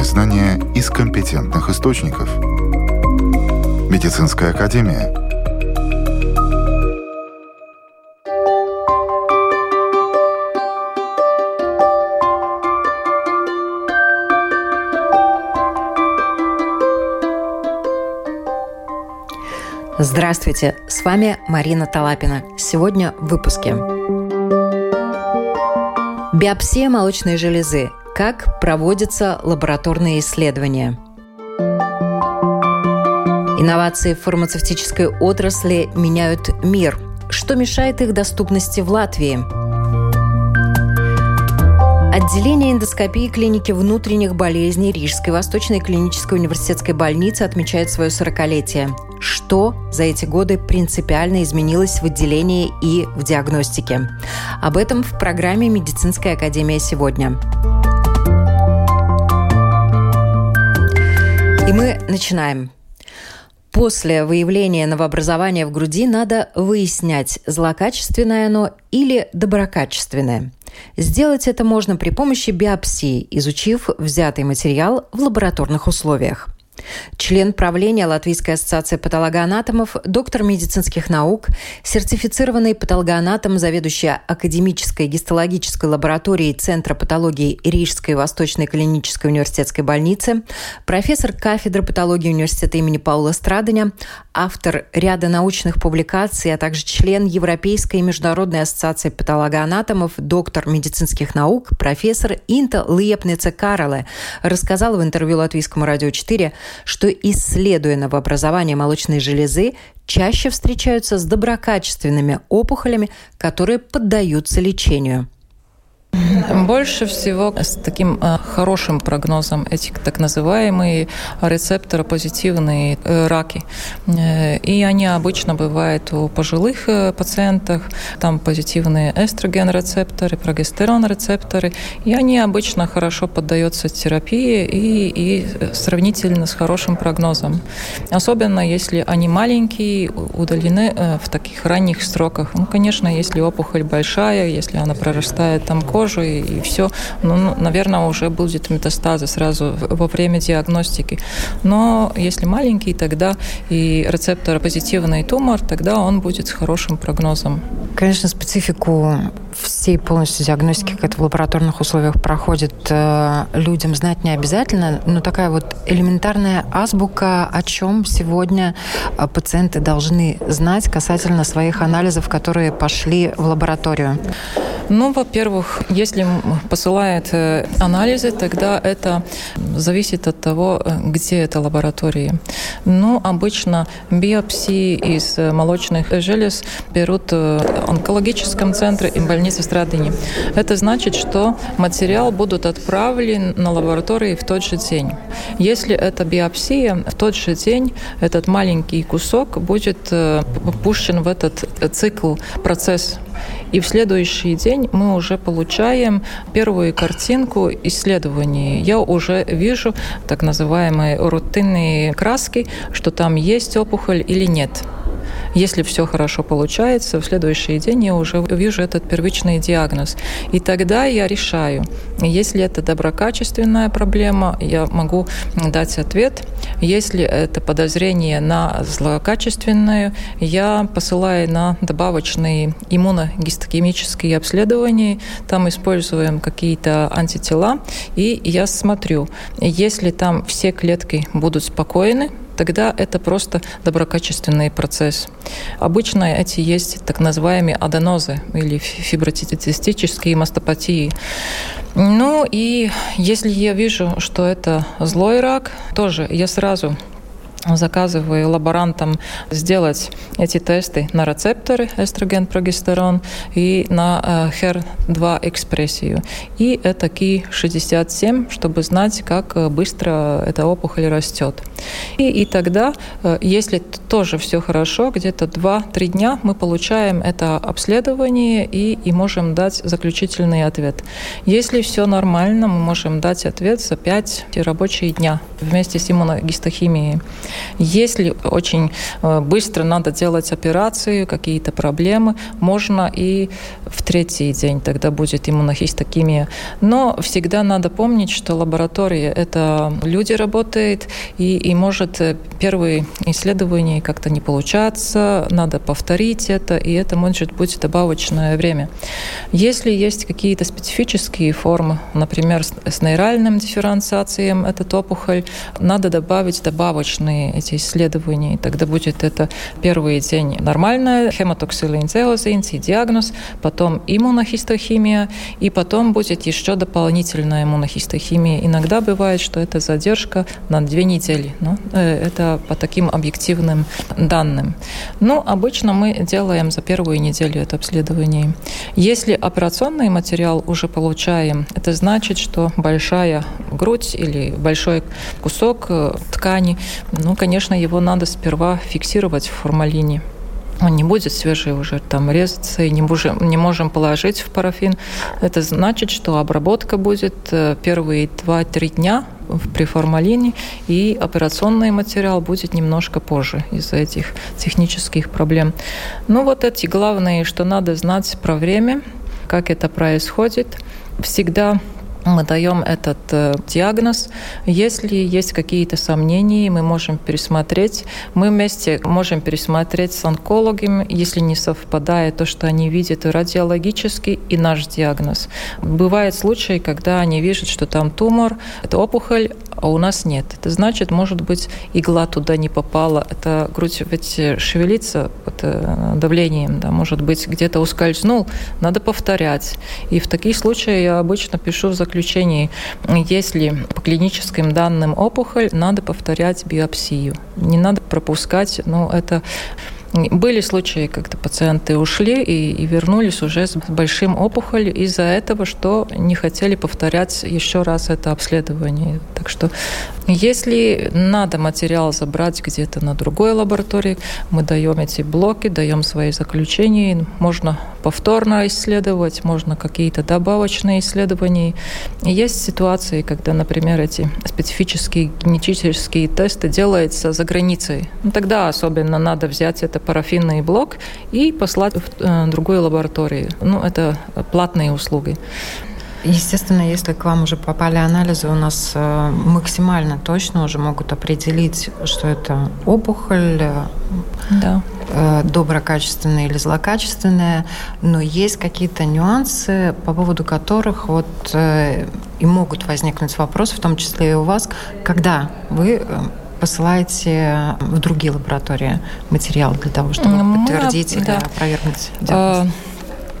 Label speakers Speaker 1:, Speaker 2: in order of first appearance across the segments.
Speaker 1: Проверенные знания из компетентных источников. Медицинская академия.
Speaker 2: Здравствуйте, с вами Марина Талапина. Сегодня в выпуске. Биопсия молочной железы. Как проводятся лабораторные исследования? Инновации в фармацевтической отрасли меняют мир. Что мешает их доступности в Латвии? Отделение эндоскопии клиники внутренних болезней Рижской Восточной клинической университетской больницы отмечает свое 40-летие. Что за эти годы принципиально изменилось в отделении и в диагностике? Об этом в программе «Медицинская академия сегодня». И мы начинаем. После выявления новообразования в груди надо выяснять, злокачественное оно или доброкачественное. Сделать это можно при помощи биопсии, изучив взятый материал в лабораторных условиях – Член правления Латвийской ассоциации патологоанатомов, доктор медицинских наук, сертифицированный патологоанатом, заведующая академической гистологической лабораторией Центра патологии Рижской Восточной клинической университетской больницы, профессор кафедры патологии университета имени Паула Страдания, автор ряда научных публикаций, а также член Европейской и международной ассоциации патологоанатомов, доктор медицинских наук, профессор Инта Лепница Кароле рассказал в интервью Латвийскому радио 4, что, исследуя новообразование молочной железы, чаще встречаются с доброкачественными опухолями, которые поддаются лечению.
Speaker 3: Больше всего с таким э, хорошим прогнозом эти так называемые рецепторопозитивные э, раки. Э, и они обычно бывают у пожилых пациентов. Там позитивные эстроген-рецепторы, прогестерон-рецепторы. И они обычно хорошо поддаются терапии и, и сравнительно с хорошим прогнозом. Особенно если они маленькие, удалены в таких ранних сроках. Ну, конечно, если опухоль большая, если она прорастает там кожу, кожу и, и все, ну, ну, наверное, уже будет метастазы сразу во время диагностики. Но если маленький, тогда и рецептор позитивный тумор, тогда он будет с хорошим прогнозом.
Speaker 2: Конечно, специфику всей полностью диагностики, как это в лабораторных условиях проходит, э, людям знать не обязательно, но такая вот элементарная азбука, о чем сегодня э, пациенты должны знать касательно своих анализов, которые пошли в лабораторию.
Speaker 3: Ну, во-первых, если посылает э, анализы, тогда это зависит от того, где это лаборатория. Ну, обычно биопсии из молочных желез берут в онкологическом центре и больнице Страдыни. Это значит, что материал будут отправлен на лаборатории в тот же день. Если это биопсия, в тот же день этот маленький кусок будет пущен в этот цикл, процесс и в следующий день мы уже получаем первую картинку исследований. Я уже вижу так называемые рутинные краски, что там есть опухоль или нет. Если все хорошо получается, в следующий день я уже вижу этот первичный диагноз. И тогда я решаю, если это доброкачественная проблема, я могу дать ответ. Если это подозрение на злокачественную, я посылаю на добавочные иммуногистохимические обследования. Там используем какие-то антитела, и я смотрю, если там все клетки будут спокойны, тогда это просто доброкачественный процесс. Обычно эти есть так называемые аденозы или фиброцистические мастопатии. Ну и если я вижу, что это злой рак, тоже я сразу заказываю лаборантам сделать эти тесты на рецепторы эстроген, прогестерон и на HER2 экспрессию. И это Ки-67, чтобы знать, как э, быстро эта опухоль растет. И, и тогда, э, если тоже все хорошо, где-то 2-3 дня мы получаем это обследование и, и можем дать заключительный ответ. Если все нормально, мы можем дать ответ за 5 рабочие дня вместе с иммуногистохимией. Если очень э, быстро надо делать операцию, какие-то проблемы, можно и в третий день, тогда будет иммунохистокимия. Но всегда надо помнить, что лаборатория – это люди работают, и, и может э, первые исследования как-то не получаться, надо повторить это, и это может быть добавочное время. Если есть какие-то специфические формы, например, с нейральным дифференциацией этот опухоль, надо добавить добавочные эти исследования, и тогда будет это первый день нормальная хемотоксилинцеозинс и диагноз, потом иммунохистохимия, и потом будет еще дополнительная иммунохистохимия. Иногда бывает, что это задержка на две недели. Но ну, э, это по таким объективным данным. Но обычно мы делаем за первую неделю это обследование. Если операционный материал уже получаем, это значит, что большая грудь или большой кусок э, ткани, ну, конечно, его надо сперва фиксировать в формалине он не будет свежий уже там резаться, и не можем, не можем положить в парафин. Это значит, что обработка будет э, первые 2-3 дня при формалине, и операционный материал будет немножко позже из-за этих технических проблем. Ну вот эти главные, что надо знать про время, как это происходит. Всегда мы даем этот э, диагноз. Если есть какие-то сомнения, мы можем пересмотреть. Мы вместе можем пересмотреть с онкологами, если не совпадает то, что они видят радиологически, и наш диагноз. Бывают случаи, когда они видят, что там тумор, это опухоль, а у нас нет. Это значит, может быть, игла туда не попала. Это грудь ведь шевелится под э, давлением, да, может быть, где-то ускользнул. Надо повторять. И в таких случаях я обычно пишу в заключении, если по клиническим данным опухоль, надо повторять биопсию. Не надо пропускать, ну, это были случаи, когда пациенты ушли и, и вернулись уже с большим опухолью из-за этого, что не хотели повторять еще раз это обследование. Так что если надо материал забрать где-то на другой лаборатории, мы даем эти блоки, даем свои заключения, можно повторно исследовать, можно какие-то добавочные исследования. И есть ситуации, когда, например, эти специфические генетические тесты делаются за границей. Ну, тогда особенно надо взять это парафинный блок и послать в э, другую лабораторию. Ну, это платные услуги.
Speaker 2: Естественно, если к вам уже попали анализы, у нас э, максимально точно уже могут определить, что это опухоль, э, да. Э, доброкачественная или злокачественная, но есть какие-то нюансы, по поводу которых вот и могут возникнуть вопросы, в том числе и у вас, когда вы посылаете в другие лаборатории материал для того, чтобы Мы, подтвердить да. или опровергнуть диагноз?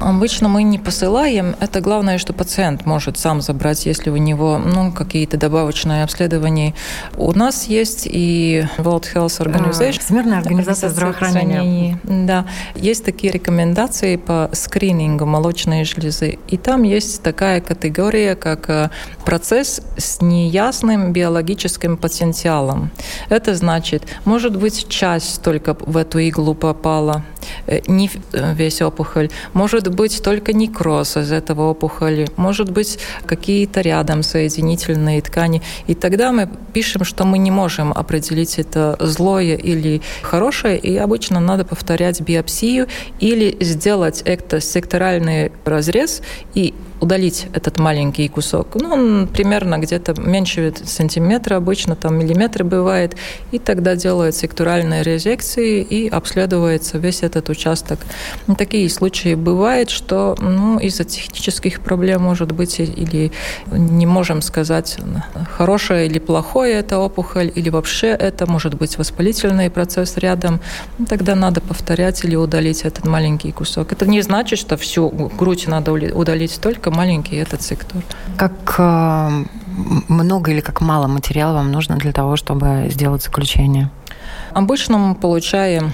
Speaker 3: Обычно мы не посылаем. Это главное, что пациент может сам забрать, если у него ну, какие-то добавочные обследования. У нас есть и World Health Organization.
Speaker 2: А, Всемирная организация здравоохранения.
Speaker 3: Да. Есть такие рекомендации по скринингу молочной железы. И там есть такая категория, как э, процесс с неясным биологическим потенциалом. Это значит, может быть, часть только в эту иглу попала, э, не э, весь опухоль. Может быть только некроз из этого опухоли, может быть какие-то рядом соединительные ткани. И тогда мы пишем, что мы не можем определить это злое или хорошее, и обычно надо повторять биопсию или сделать эктосекторальный разрез и удалить этот маленький кусок. Ну, он примерно где-то меньше сантиметра, обычно там миллиметры бывает, и тогда делают сектуральные резекции и обследуется весь этот участок. Ну, такие случаи бывают, что ну, из-за технических проблем, может быть, или не можем сказать, хорошее или плохое это опухоль, или вообще это может быть воспалительный процесс рядом, ну, тогда надо повторять или удалить этот маленький кусок. Это не значит, что всю грудь надо удалить только только маленький этот сектор.
Speaker 2: Как э, много или как мало материала вам нужно для того, чтобы сделать заключение?
Speaker 3: Обычно мы получаем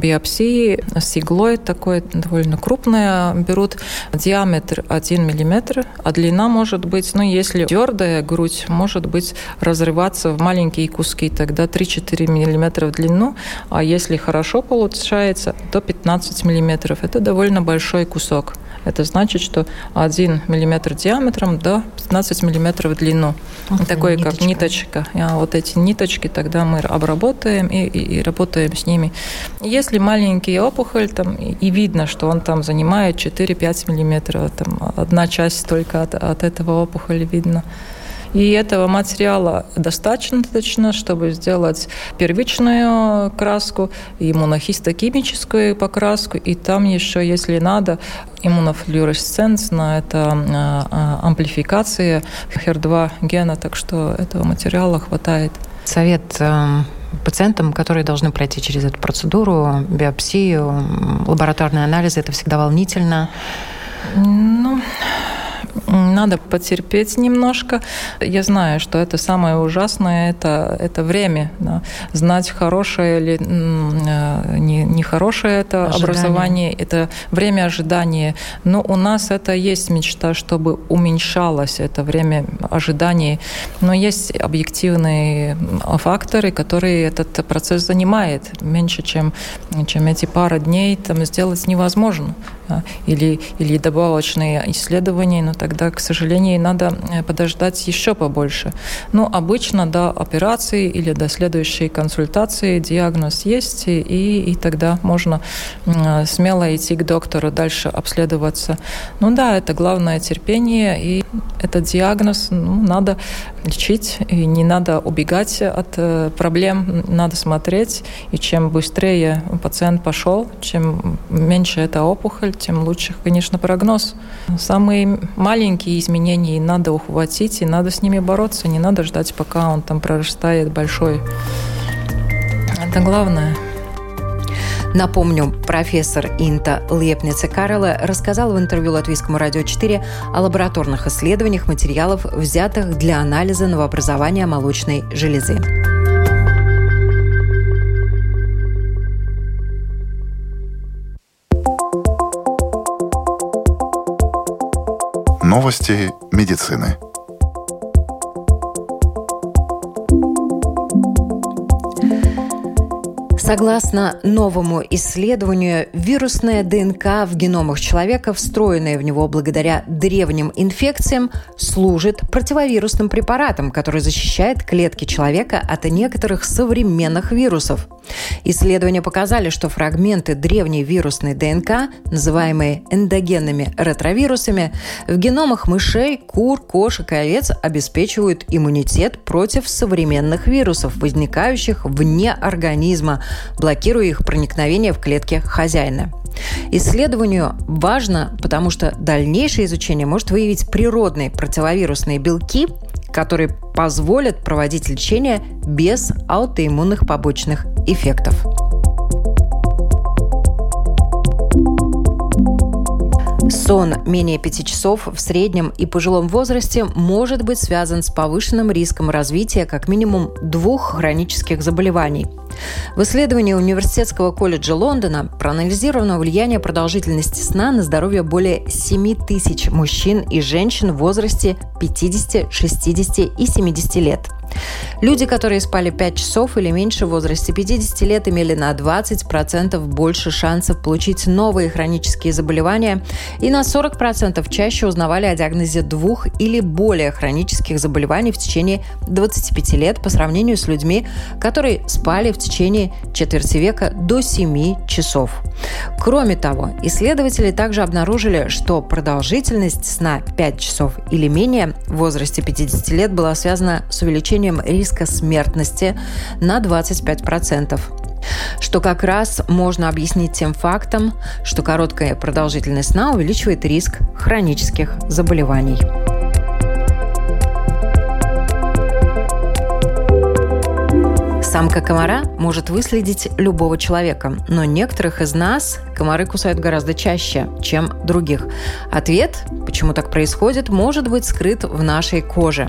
Speaker 3: биопсии с иглой такой довольно крупная берут диаметр 1 миллиметр, а длина может быть, ну если твердая грудь, может быть разрываться в маленькие куски, тогда 3-4 миллиметра в длину, а если хорошо получается, то 15 миллиметров. Это довольно большой кусок. Это значит, что 1 миллиметр диаметром до 15 миллиметров в длину. Вот Такой, ниточка. как ниточка. А вот эти ниточки тогда мы обработаем и, и, и работаем с ними. Если маленький опухоль, там, и видно, что он там занимает 4-5 миллиметров, там, одна часть только от, от этого опухоли видно. И этого материала достаточно, чтобы сделать первичную краску, иммунохистохимическую покраску, и там еще, если надо, иммунофлюоресценция, это а, а, амплификация HER2 гена, так что этого материала хватает.
Speaker 2: Совет эм, пациентам, которые должны пройти через эту процедуру, биопсию, лабораторные анализы, это всегда волнительно.
Speaker 3: Ну, надо потерпеть немножко. Я знаю, что это самое ужасное, это, это время. Да. Знать, хорошее или э, не, не хорошее это Ожидание. образование, это время ожидания. Но у нас это есть мечта, чтобы уменьшалось это время ожидания. Но есть объективные факторы, которые этот процесс занимает. Меньше, чем, чем эти пара дней там сделать невозможно. Да. Или, или добавочные исследования, но тогда, к сожалению, надо э, подождать еще побольше. Но ну, обычно до операции или до следующей консультации диагноз есть, и, и тогда можно э, смело идти к доктору, дальше обследоваться. Ну да, это главное терпение, и этот диагноз ну, надо лечить, и не надо убегать от э, проблем, надо смотреть, и чем быстрее пациент пошел, чем меньше эта опухоль, тем лучше, конечно, прогноз. Самые маленькие изменения надо ухватить, и надо с ними бороться, не надо ждать, пока он там прорастает большой. Это главное.
Speaker 2: Напомню, профессор Инта Лепница Карла рассказал в интервью Латвийскому радио 4 о лабораторных исследованиях материалов, взятых для анализа новообразования молочной железы.
Speaker 1: Новости медицины.
Speaker 2: Согласно новому исследованию, вирусная ДНК в геномах человека, встроенная в него благодаря древним инфекциям, служит противовирусным препаратом, который защищает клетки человека от некоторых современных вирусов. Исследования показали, что фрагменты древней вирусной ДНК, называемые эндогенными ретровирусами, в геномах мышей, кур, кошек и овец обеспечивают иммунитет против современных вирусов, возникающих вне организма, блокируя их проникновение в клетки хозяина. Исследованию важно, потому что дальнейшее изучение может выявить природные противовирусные белки, которые позволят проводить лечение без аутоиммунных побочных эффектов. Сон менее пяти часов в среднем и пожилом возрасте может быть связан с повышенным риском развития как минимум двух хронических заболеваний – в исследовании Университетского колледжа Лондона проанализировано влияние продолжительности сна на здоровье более 7 тысяч мужчин и женщин в возрасте 50, 60 и 70 лет – Люди, которые спали 5 часов или меньше в возрасте 50 лет, имели на 20% больше шансов получить новые хронические заболевания и на 40% чаще узнавали о диагнозе двух или более хронических заболеваний в течение 25 лет по сравнению с людьми, которые спали в течение четверти века до 7 часов. Кроме того, исследователи также обнаружили, что продолжительность сна 5 часов или менее в возрасте 50 лет была связана с увеличением снижением риска смертности на 25% что как раз можно объяснить тем фактом, что короткая продолжительность сна увеличивает риск хронических заболеваний. Самка комара может выследить любого человека, но некоторых из нас комары кусают гораздо чаще, чем других. Ответ, почему так происходит, может быть скрыт в нашей коже.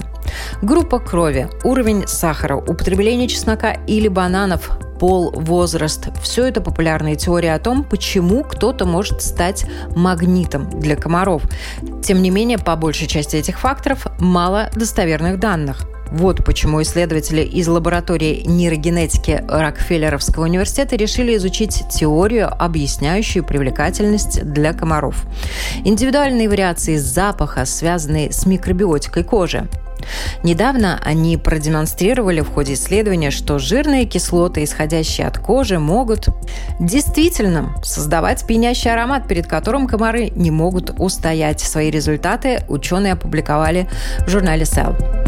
Speaker 2: Группа крови, уровень сахара, употребление чеснока или бананов, пол, возраст – все это популярные теории о том, почему кто-то может стать магнитом для комаров. Тем не менее, по большей части этих факторов мало достоверных данных – Вот почему исследователи из лаборатории нейрогенетики Рокфеллеровского университета решили изучить теорию, объясняющую привлекательность для комаров. Индивидуальные вариации запаха, связанные с микробиотикой кожи. Недавно они продемонстрировали в ходе исследования, что жирные кислоты, исходящие от кожи, могут действительно создавать пьянящий аромат, перед которым комары не могут устоять. Свои результаты ученые опубликовали в журнале Cell.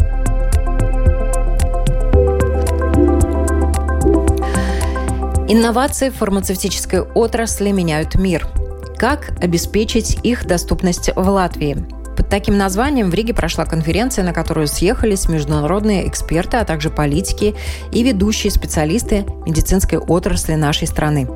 Speaker 2: Инновации в фармацевтической отрасли меняют мир. Как обеспечить их доступность в Латвии? Под таким названием в Риге прошла конференция, на которую съехались международные эксперты, а также политики и ведущие специалисты медицинской отрасли нашей страны.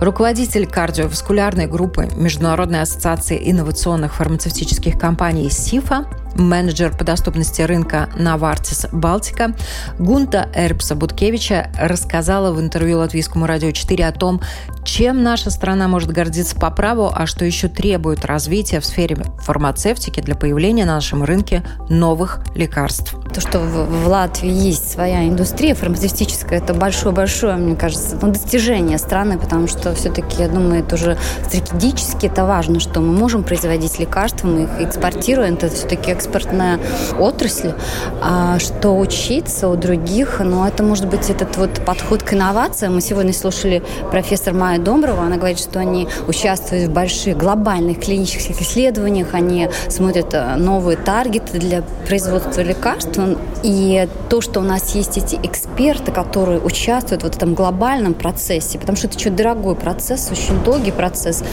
Speaker 2: Руководитель кардиоваскулярной группы Международной ассоциации инновационных фармацевтических компаний СИФа менеджер по доступности рынка Навартис Балтика Гунта Эрпса Буткевича рассказала в интервью Латвийскому радио 4 о том, чем наша страна может гордиться по праву, а что еще требует развития в сфере фармацевтики для появления на нашем рынке новых лекарств.
Speaker 4: То, что в, Латвии есть своя индустрия фармацевтическая, это большое-большое, мне кажется, ну, достижение страны, потому что все-таки, я думаю, это уже стратегически это важно, что мы можем производить лекарства, мы их экспортируем, это все-таки экспортная отрасль, а что учиться у других, ну, это может быть этот вот подход к инновациям. Мы сегодня слушали профессор Майя Домрова, она говорит, что они участвуют в больших глобальных клинических исследованиях, они смотрят э, новые таргеты для производства лекарств, и то, что у нас есть эти эксперты, которые участвуют в этом глобальном процессе, потому что это очень дорогой процесс, очень долгий процесс.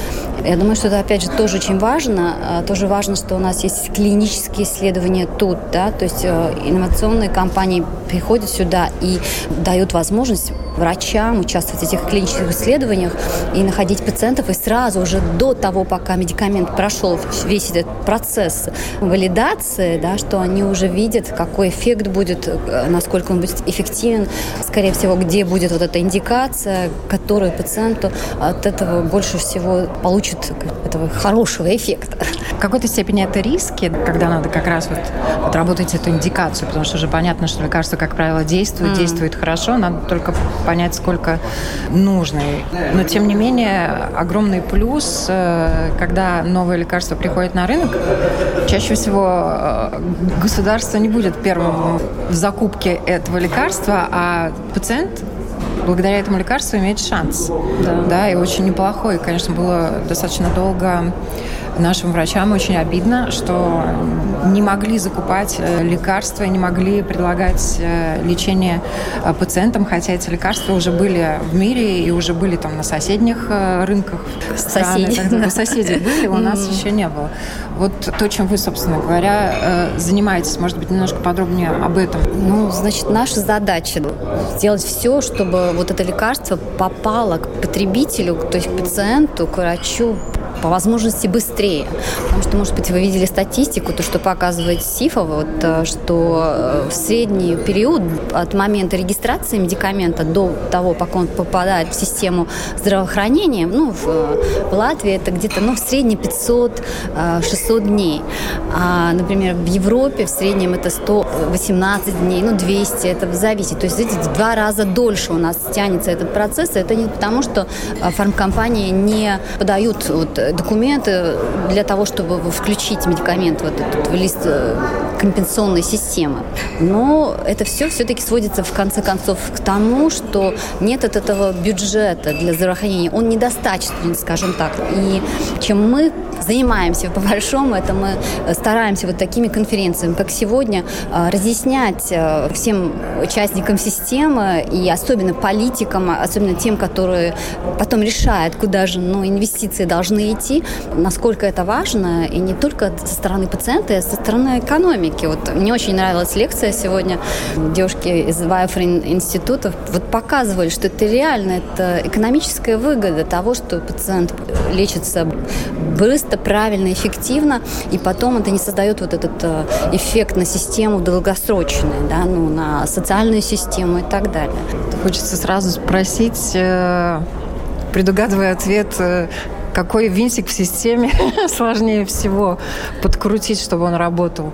Speaker 4: Я думаю, что это, опять же, тоже очень важно. А, тоже важно, что у нас есть клинические исследования тут, да, то есть э, инновационные компании приходят сюда и дают возможность врачам участвовать в этих клинических исследованиях и находить пациентов, и сразу уже до того, пока медикамент прошел весь этот процесс валидации, да, что они уже видят, какой эффект будет, э, насколько он будет эффективен, скорее всего, где будет вот эта индикация, которую пациенту от этого больше всего получит этого хорошего эффекта.
Speaker 2: В какой-то степени это риски, когда надо как раз вот отработать эту индикацию, потому что уже понятно, что лекарство, как правило, действует, mm. действует хорошо, надо только понять, сколько нужно. Но, тем не менее, огромный плюс, э, когда новое лекарство приходит на рынок, чаще всего э, государство не будет первым в закупке этого лекарства, а пациент благодаря этому лекарству имеет шанс. Да. да, и очень неплохой. Конечно, было достаточно долго нашим врачам очень обидно, что не могли закупать э, лекарства, не могли предлагать э, лечение э, пациентам, хотя эти лекарства уже были в мире и уже были там на соседних рынках. Соседи. Соседи были, у нас еще не было. Вот то, чем вы, собственно говоря, занимаетесь, может быть, немножко подробнее об этом.
Speaker 4: Ну, значит, наша задача сделать все, чтобы вот это лекарство попало к потребителю, то есть к пациенту, к врачу по возможности быстрее. Потому что, может быть, вы видели статистику, то, что показывает СИФа, вот, э, что э, в средний период от момента регистрации медикамента до того, пока он попадает в систему здравоохранения, ну, в, в Латвии это где-то, ну, в среднем 500-600 дней. А, например, в Европе в среднем это 118 дней, ну, 200, это зависит. То есть, эти два раза дольше у нас тянется этот процесс. Это не потому, что э, фармкомпании не подают вот, документы для того, чтобы включить медикамент в этот в лист э, компенсационной системы. Но это все все-таки сводится в конце концов к тому, что нет от этого бюджета для здравоохранения. Он недостаточный, скажем так. И чем мы занимаемся по большому, это мы стараемся вот такими конференциями, как сегодня, э, разъяснять э, всем участникам системы и особенно политикам, особенно тем, которые потом решают, куда же ну, инвестиции должны идти, насколько это важно, и не только со стороны пациента, а со стороны экономики. Вот мне очень нравилась лекция сегодня. Девушки из Вайфрин института вот показывали, что это реально, это экономическая выгода того, что пациент лечится быстро, правильно, эффективно, и потом это не создает вот этот э, эффект на систему долгосрочный, да, ну, на социальную систему и так далее.
Speaker 2: Хочется сразу спросить, э, предугадывая ответ, э, какой винтик в системе сложнее всего подкрутить, чтобы он работал?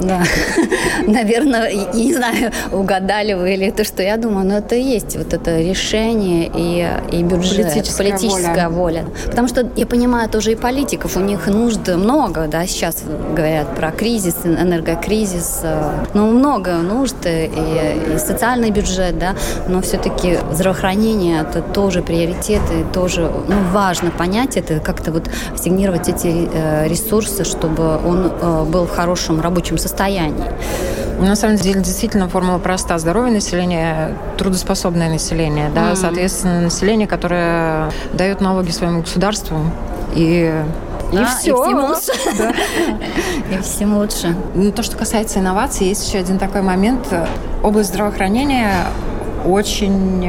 Speaker 4: Да. Наверное, не знаю, угадали вы или то, что я думаю, но это и есть вот это решение и, и бюджет,
Speaker 2: политическая,
Speaker 4: политическая
Speaker 2: воля.
Speaker 4: воля. Потому что я понимаю тоже и политиков, у них нужд много, да, сейчас говорят про кризис, энергокризис, э, ну, много нужд и, и социальный бюджет, да, но все-таки здравоохранение это тоже приоритет и тоже ну, важно понять это, как-то вот ассигнировать эти э, ресурсы, чтобы он э, был в хорошем рабочем состоянии.
Speaker 2: На самом деле, действительно, формула проста. Здоровое население, трудоспособное население, да, mm-hmm. соответственно, население, которое дает налоги своему государству и
Speaker 4: и а, все. И всем лучше. Да. И всем лучше.
Speaker 2: Ну, то, что касается инноваций, есть еще один такой момент. Область здравоохранения очень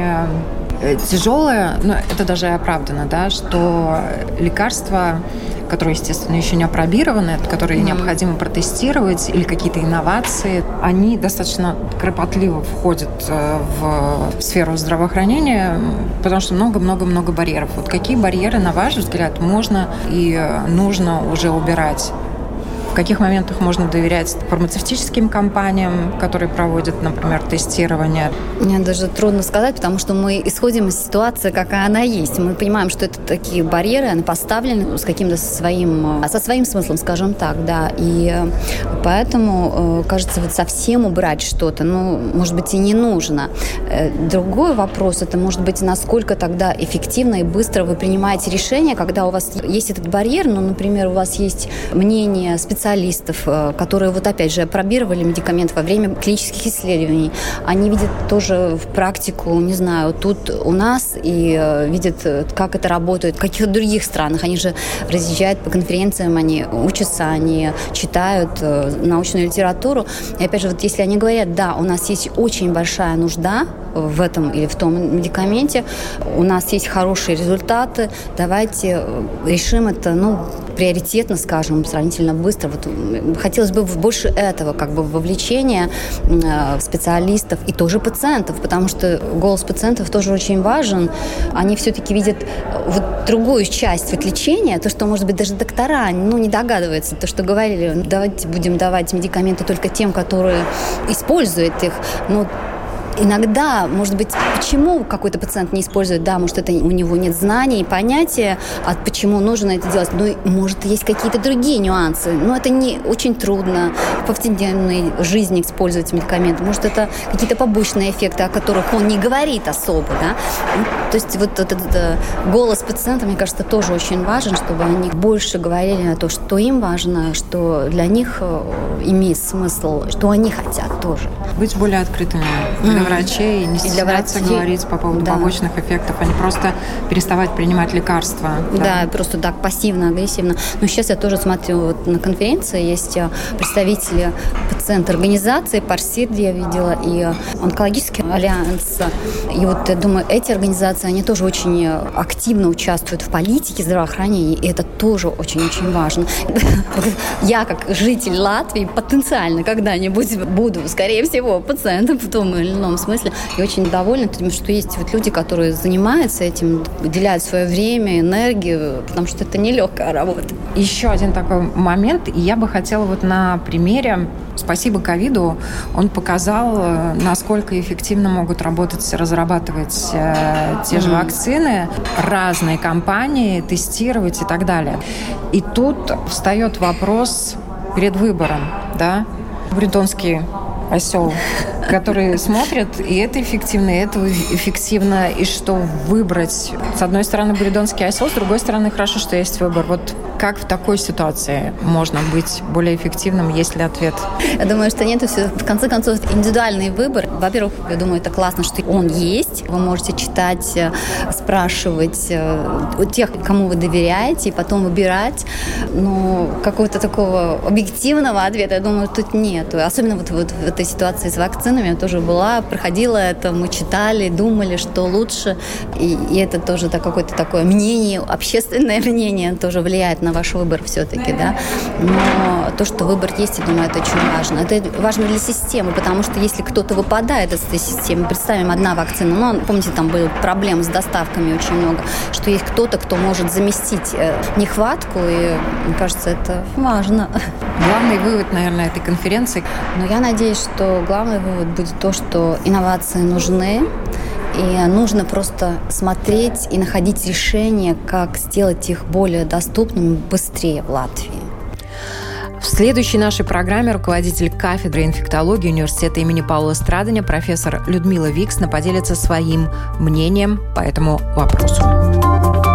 Speaker 2: э, тяжелая, но это даже оправдано, да, что лекарства которые, естественно, еще не опробированы, которые mm-hmm. необходимо протестировать, или какие-то инновации, они достаточно кропотливо входят э, в сферу здравоохранения, потому что много-много-много барьеров. Вот какие барьеры, на ваш взгляд, можно и нужно уже убирать в каких моментах можно доверять фармацевтическим компаниям, которые проводят, например, тестирование?
Speaker 4: Мне даже трудно сказать, потому что мы исходим из ситуации, какая она есть. Мы понимаем, что это такие барьеры, они поставлены с каким-то своим, со своим смыслом, скажем так, да. И поэтому, э, кажется, вот совсем убрать что-то, ну, может быть, и не нужно. Э, другой вопрос, это может быть, насколько тогда эффективно и быстро вы принимаете решение, когда у вас есть этот барьер, ну, например, у вас есть мнение специалистов, специалистов, э, которые вот опять же пробировали медикамент во время клинических исследований. Они видят тоже в практику, не знаю, тут у нас и э, видят, э, как это работает в каких-то других странах. Они же разъезжают по конференциям, они учатся, они читают научную литературу. И опять же, вот если они говорят, да, у нас есть очень большая нужда в этом или в том медикаменте, у нас есть хорошие результаты, давайте решим это, ну, приоритетно, скажем, сравнительно быстро. Вот хотелось бы больше этого, как бы вовлечения э, специалистов и тоже пациентов, потому что голос пациентов тоже очень важен. Они все-таки видят вот другую часть вот лечения, то, что, может быть, даже доктора ну, не догадываются, то, что говорили, давайте будем давать медикаменты только тем, которые используют их, но иногда, может быть, почему какой-то пациент не использует, да, может, это у него нет знаний, понятия, а почему нужно это делать. Ну, может, есть какие-то другие нюансы. Но это не очень трудно в повседневной жизни использовать медикаменты. Может, это какие-то побочные эффекты, о которых он не говорит особо, да. Ну, то есть вот этот, э, голос пациента, мне кажется, тоже очень важен, чтобы они больше говорили на то, что им важно, что для них э, имеет смысл, что они хотят тоже.
Speaker 2: Быть более открытыми. Mm-hmm врачей, не стесняться врачей. говорить по поводу да. побочных эффектов, а не просто переставать принимать лекарства.
Speaker 4: Да, да просто так пассивно-агрессивно. Но сейчас я тоже смотрю, вот на конференции есть э, представители пациент организации, ParSirdi я видела, и э, онкологический альянс. И вот я думаю, эти организации, они тоже очень э, активно участвуют в политике здравоохранения, и это тоже очень-очень важно. Я, как житель Латвии, потенциально когда-нибудь буду, скорее всего, пациентом в том или ином смысле. И очень довольна тем, что есть вот люди, которые занимаются этим, уделяют свое время, энергию, потому что это нелегкая работа.
Speaker 2: Еще один такой момент, и я бы хотела вот на примере Спасибо ковиду, он показал, э, насколько эффективно могут работать, разрабатывать э, те же вакцины, разные компании, тестировать и так далее. И тут встает вопрос перед выбором, да, Бритонский осел, который смотрит, и это эффективно, и это эффективно, и что выбрать. С одной стороны, Буридонский осел, с другой стороны, хорошо, что есть выбор. Вот как в такой ситуации можно быть более эффективным, есть ли ответ?
Speaker 4: Я думаю, что нет, все в конце концов индивидуальный выбор. Во-первых, я думаю, это классно, что он есть. Вы можете читать, э, спрашивать э, у тех, кому вы доверяете, и потом выбирать. Но какого-то такого объективного ответа, я думаю, тут нет. Особенно вот, вот в этой ситуации с вакцинами я тоже была, проходила это, мы читали, думали, что лучше. И, и это тоже так, какое-то такое мнение, общественное мнение тоже влияет на ваш выбор все-таки, да. Но то, что выбор есть, я думаю, это очень важно. Это важно для системы, потому что если кто-то выпадает из этой системы, представим, одна вакцина, ну, помните, там были проблемы с доставками очень много, что есть кто-то, кто может заместить э, нехватку, и мне кажется, это важно.
Speaker 2: Главный вывод, наверное, этой конференции.
Speaker 4: Но я надеюсь, что главный вывод будет то, что инновации нужны, и нужно просто смотреть и находить решение, как сделать их более доступными быстрее в Латвии.
Speaker 2: В следующей нашей программе руководитель кафедры инфектологии университета имени Паула Страдания профессор Людмила Виксна поделится своим мнением по этому вопросу.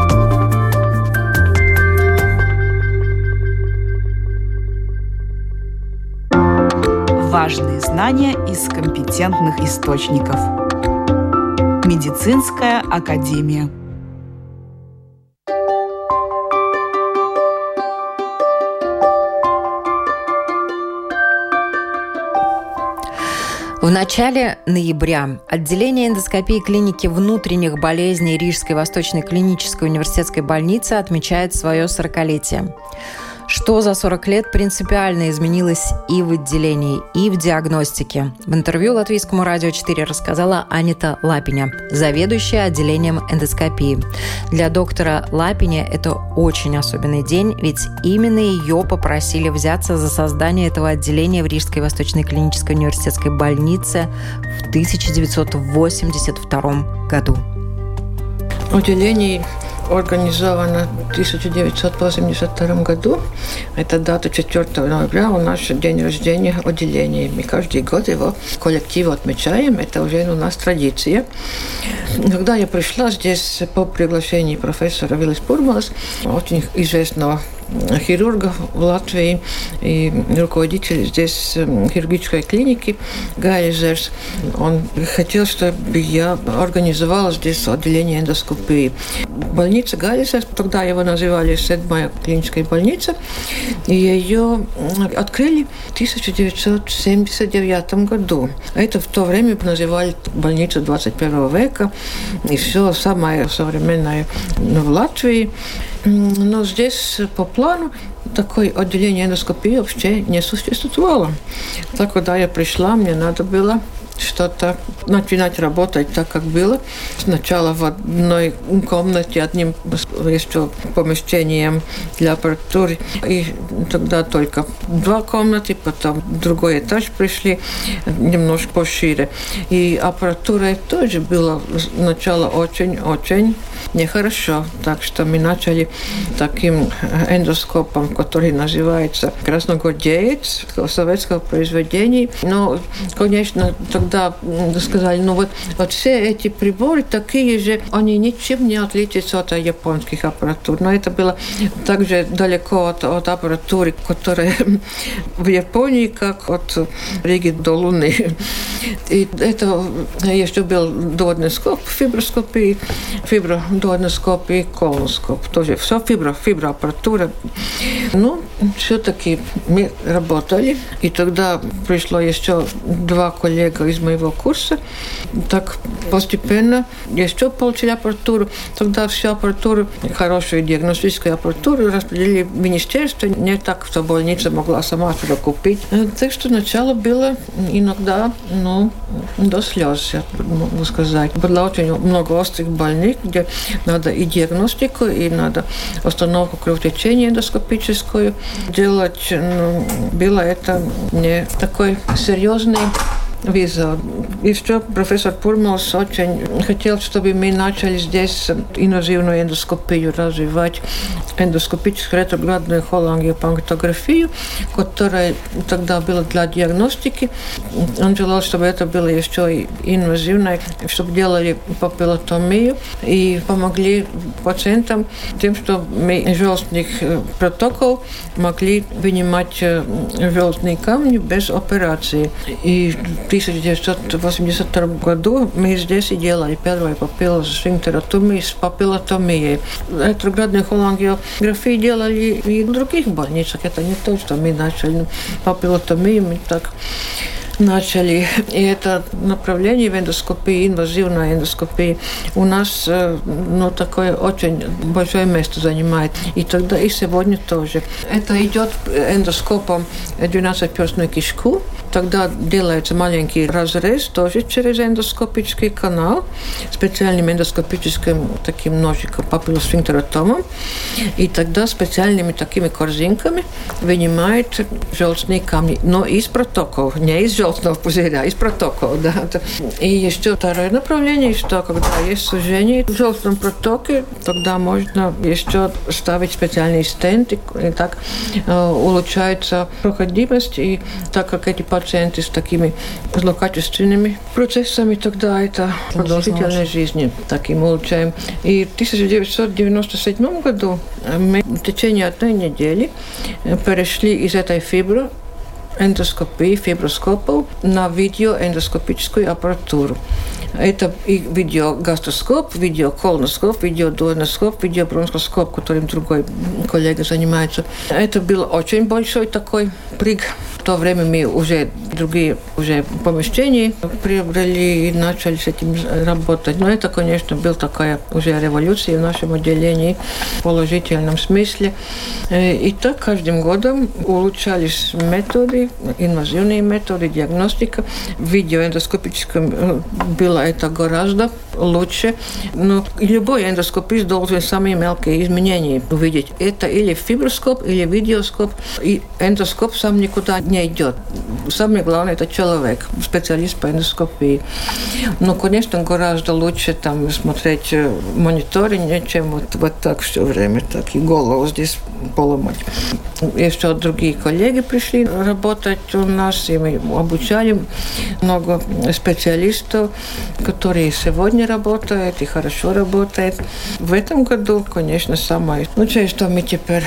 Speaker 5: Важные знания из компетентных источников. Медицинская академия.
Speaker 2: В начале ноября отделение эндоскопии клиники внутренних болезней Рижской Восточной клинической университетской больницы отмечает свое 40-летие что за 40 лет принципиально изменилось и в отделении, и в диагностике. В интервью Латвийскому радио 4 рассказала Анита Лапиня, заведующая отделением эндоскопии. Для доктора Лапиня это очень особенный день, ведь именно ее попросили взяться за создание этого отделения в Рижской Восточной клинической университетской больнице в 1982 году.
Speaker 6: Отделение организовано в 1982 году. Это дата 4 ноября, у нас день рождения отделения. Мы каждый год его коллективу отмечаем. Это уже у нас традиция. Когда я пришла здесь по приглашению профессора Виллис Пурмалас, очень известного хирурга в Латвии и руководитель здесь эм, хирургической клиники Гайзерс. Он хотел, чтобы я организовала здесь отделение эндоскопии. Больница Гайзерс, тогда его называли седьмая клиническая больница, ее открыли в 1979 году. Это в то время называли больницу 21 века, и все самое современное в Латвии. Но здесь по плану такое отделение эндоскопии вообще не существовало. Так, когда я пришла, мне надо было что-то начинать работать так, как было. Сначала в одной комнате, одним еще помещением для аппаратуры. И тогда только два комнаты, потом другой этаж пришли, немножко пошире. И аппаратура тоже была сначала очень-очень нехорошо. Так что мы начали таким эндоскопом, который называется красногвардеец советского произведения. Но, конечно, тогда сказали, ну вот, вот все эти приборы такие же, они ничем не отличаются от японских аппаратур. Но это было также далеко от, от аппаратуры, которая в Японии, как от Риги до Луны. И это еще был дуодноскоп, фиброскопии, фибродуодноскоп и колоскоп. Тоже все фибро, фиброаппаратура. Ну, все-таки мы работали. И тогда пришло еще два коллега из моего курса. Так постепенно еще получили аппаратуру. Тогда всю аппаратуру, хорошую диагностическую аппаратуру распределили в министерство. Не так, что больница могла сама туда купить. Так что начало было иногда, ну, до слез, я могу сказать. Было очень много острых больных, где надо и диагностику, и надо установку кровотечения эндоскопическую делать. Ну, было это не такой серьезный виза. Еще профессор Пурмалс очень хотел, чтобы мы начали здесь инвазивную эндоскопию развивать, эндоскопическую ретроградную холангиопанктографию, которая тогда была для диагностики. Он желал, чтобы это было еще и инвазивное, чтобы делали папиллотомию и помогли пациентам тем, что мы желтных протокол могли вынимать желтные камни без операции. И 1982 году мы здесь и делали первую папиллосфинктеротомию с папиллотомией. Ретроградную холангиографию делали и в других больницах. Это не то, что мы начали. Папиллотомию мы так начали. И это направление в эндоскопии, инвазивная эндоскопия, у нас э, ну, такое очень большое место занимает. И тогда, и сегодня тоже. Это идет эндоскопом 12-перстную кишку, тогда делается маленький разрез тоже через эндоскопический канал, специальным эндоскопическим таким ножиком, папиллосфинктеротомом, и тогда специальными такими корзинками вынимает желчные камни, но из протоков, не из желчного пузыря, а из протоков. Да. И еще второе направление, что когда есть сужение в желчном протоке, тогда можно еще ставить специальный стенд, и так э, улучшается проходимость, и так как эти пациенты с такими злокачественными процессами, тогда это продолжительность жизни таким улучшаем. И в 1997 году мы в течение одной недели перешли из этой фибры эндоскопии, фиброскопов на видеоэндоскопическую аппаратуру. Это и видеогастроскоп, видеоколоноскоп, видеодуоноскоп, видеобронхоскоп, которым другой коллега занимается. Это был очень большой такой прыг то время мы уже другие уже помещения приобрели и начали с этим работать. Но это, конечно, была такая уже революция в нашем отделении в положительном смысле. И так каждым годом улучшались методы, инвазивные методы, диагностика. В видеоэндоскопическом э, было это гораздо лучше. Но любой эндоскопист должен самые мелкие изменения увидеть. Это или фиброскоп, или видеоскоп. И эндоскоп сам никуда не идет. Самое главное – это человек, специалист по эндоскопии. Ну, конечно, гораздо лучше там смотреть э, мониторинг, чем вот, вот так все время, так и голову здесь поломать. Еще другие коллеги пришли работать у нас, и мы обучали много специалистов, которые сегодня работают и хорошо работают. В этом году, конечно, самое лучшее, что мы теперь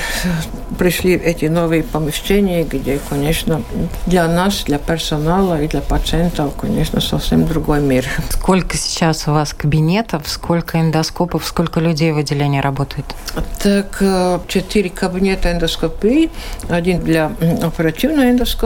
Speaker 6: пришли в эти новые помещения, где, конечно, для нас, для персонала и для пациентов, конечно, совсем другой мир.
Speaker 2: Сколько сейчас у вас кабинетов, сколько эндоскопов, сколько людей в отделении работает?
Speaker 6: Так, э, четыре кабинета эндоскопии, один для оперативной эндоскопии,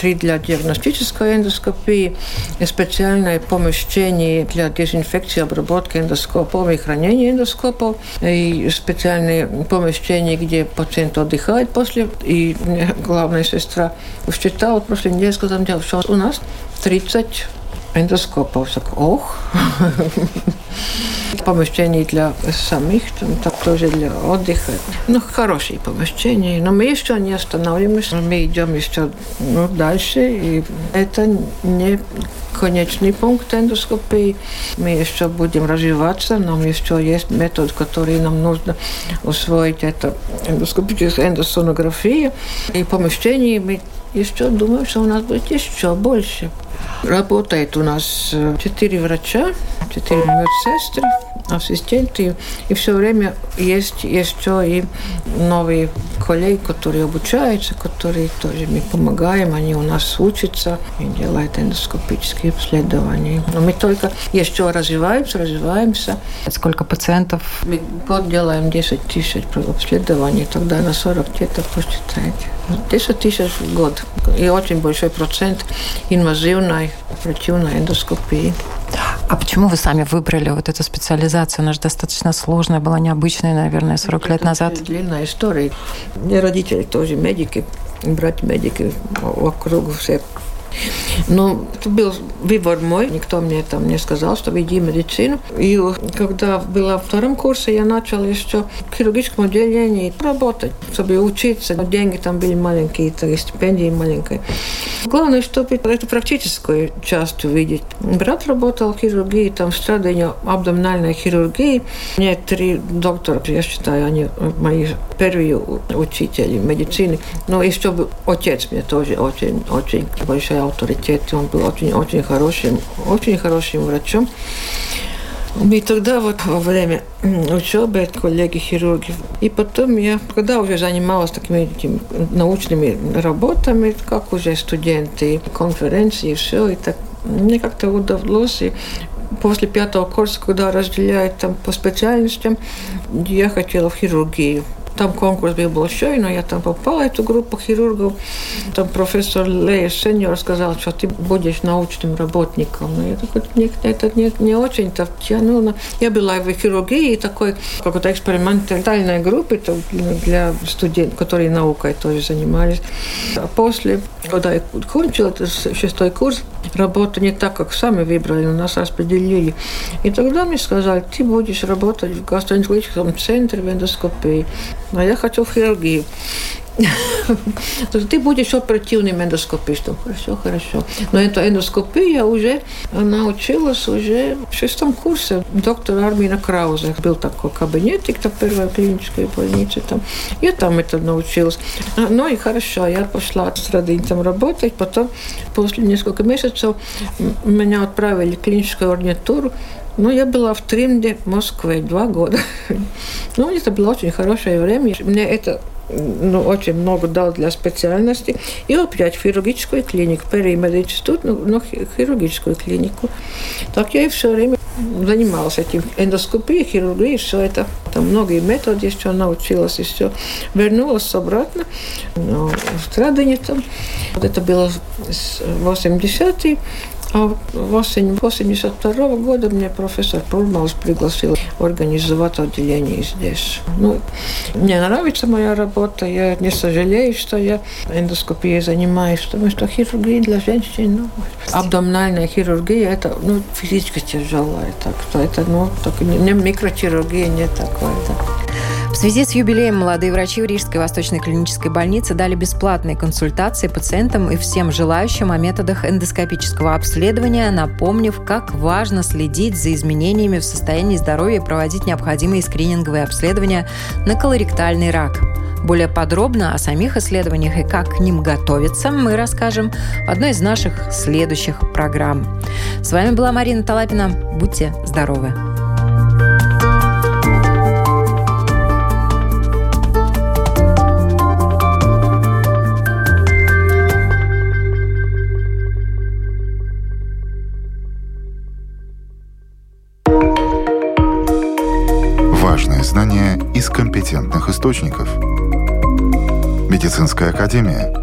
Speaker 6: три для диагностической эндоскопии, специальное помещение для дезинфекции, обработки эндоскопов и хранения эндоскопов, и специальное помещение, где пациент отдыхает после, и главная сестра считала в прошлой неделе, сказала, что у нас 30 эндоскопов. Так, ох, помещений для самих, там, так тоже для отдыха. Ну, хорошие помещения. Но мы еще не останавливаемся, мы идем еще ну, дальше. И это не конечный пункт эндоскопии. Мы еще будем развиваться, нам еще есть метод, который нам нужно усвоить. Это эндоскопическая эндосонография. И помещений мы еще думаю, что у нас будет еще больше. Работает у нас э, четыре врача, четыре медсестры, ассистенты. И все время есть еще и новые коллеги, которые обучаются, которые тоже мы помогаем. Они у нас учатся и делают эндоскопические обследования. Но мы только еще развиваемся, развиваемся.
Speaker 2: Сколько пациентов?
Speaker 6: Мы год делаем 10 тысяч обследований, тогда на 40 где-то посчитайте. 10 тысяч в год. И очень большой процент инвазивной оперативной эндоскопии.
Speaker 2: А почему вы сами выбрали вот эту специализацию? Она же достаточно сложная была, необычная, наверное, 40 лет назад.
Speaker 6: Длинная история. Мне родители тоже медики, братья медики вокруг все ну, это был выбор мой. Никто мне там не сказал, что иди медицину. И когда была в втором курсе, я начала еще в хирургическом отделении работать, чтобы учиться. Деньги там были маленькие, так, стипендии маленькие. Главное, чтобы эту практическую часть увидеть. Брат работал в хирургии, там в страдании абдоминальной хирургии. Мне три доктора, я считаю, они мои первые учители медицины. Но еще отец мне тоже очень, очень большой авторитет. Он был очень-очень хорошим, очень хорошим врачом. И тогда вот во время учебы коллеги-хирурги. И потом я, когда уже занималась такими этими научными работами, как уже студенты, конференции все, и так мне как-то удалось. И после пятого курса, когда разделяют там по специальностям, я хотела в хирургию Там конкурс был большой, но я там попала в эту группу хирургов. Там профессор Лея Сеньор сказал, что ты будешь научным работником. Но я такой, нет, это не, не очень-то тянуло. Я была в хирургии такой какой-то экспериментальной группы для студентов, которые наукой тоже занимались. А после, когда я кончила шестой курс, работа не так, как сами выбрали, но нас распределили. И тогда мне сказали, ты будешь работать в гастроэнтерологическом центре в эндоскопии. А я хочу в хирургию. Ты будешь оперативным эндоскопистом. Хорошо, хорошо. Но эта эндоскопия уже научилась уже в шестом курсе. Доктор Армина Краузе был такой кабинетик, там первая клиническая больница. Там. Я там это научилась. А, ну и хорошо, я пошла с родителем работать. Потом, после нескольких месяцев, меня отправили в клиническую ординатуру ну, я была в Тринде, Москве, два года. ну, это было очень хорошее время. Мне это ну, очень много дал для специальности. И опять хирургическую клинику, перемедицинститут, ну, ну, хирургическую клинику. Так я и все время занималась этим. Эндоскопией, хирургией, все это. Там многие методы еще научилась, и все. Вернулась обратно ну, в Страдане там. Вот это было 80-й. А в осень 82 года мне профессор Пурмалс пригласил организовать отделение здесь. Ну, мне нравится моя работа, я не сожалею, что я эндоскопией занимаюсь, потому что хирургия для женщин, ну, абдоминальная хирургия, это ну, физически тяжелая, так что это ну, так, не микрохирургия, не такое. Так.
Speaker 2: Связи с юбилеем молодые врачи в Рижской Восточной клинической больнице дали бесплатные консультации пациентам и всем желающим о методах эндоскопического обследования, напомнив, как важно следить за изменениями в состоянии здоровья и проводить необходимые скрининговые обследования на колоректальный рак. Более подробно о самих исследованиях и как к ним готовиться мы расскажем в одной из наших следующих программ. С вами была Марина Талапина. Будьте здоровы!
Speaker 1: Знания из компетентных источников. Медицинская академия –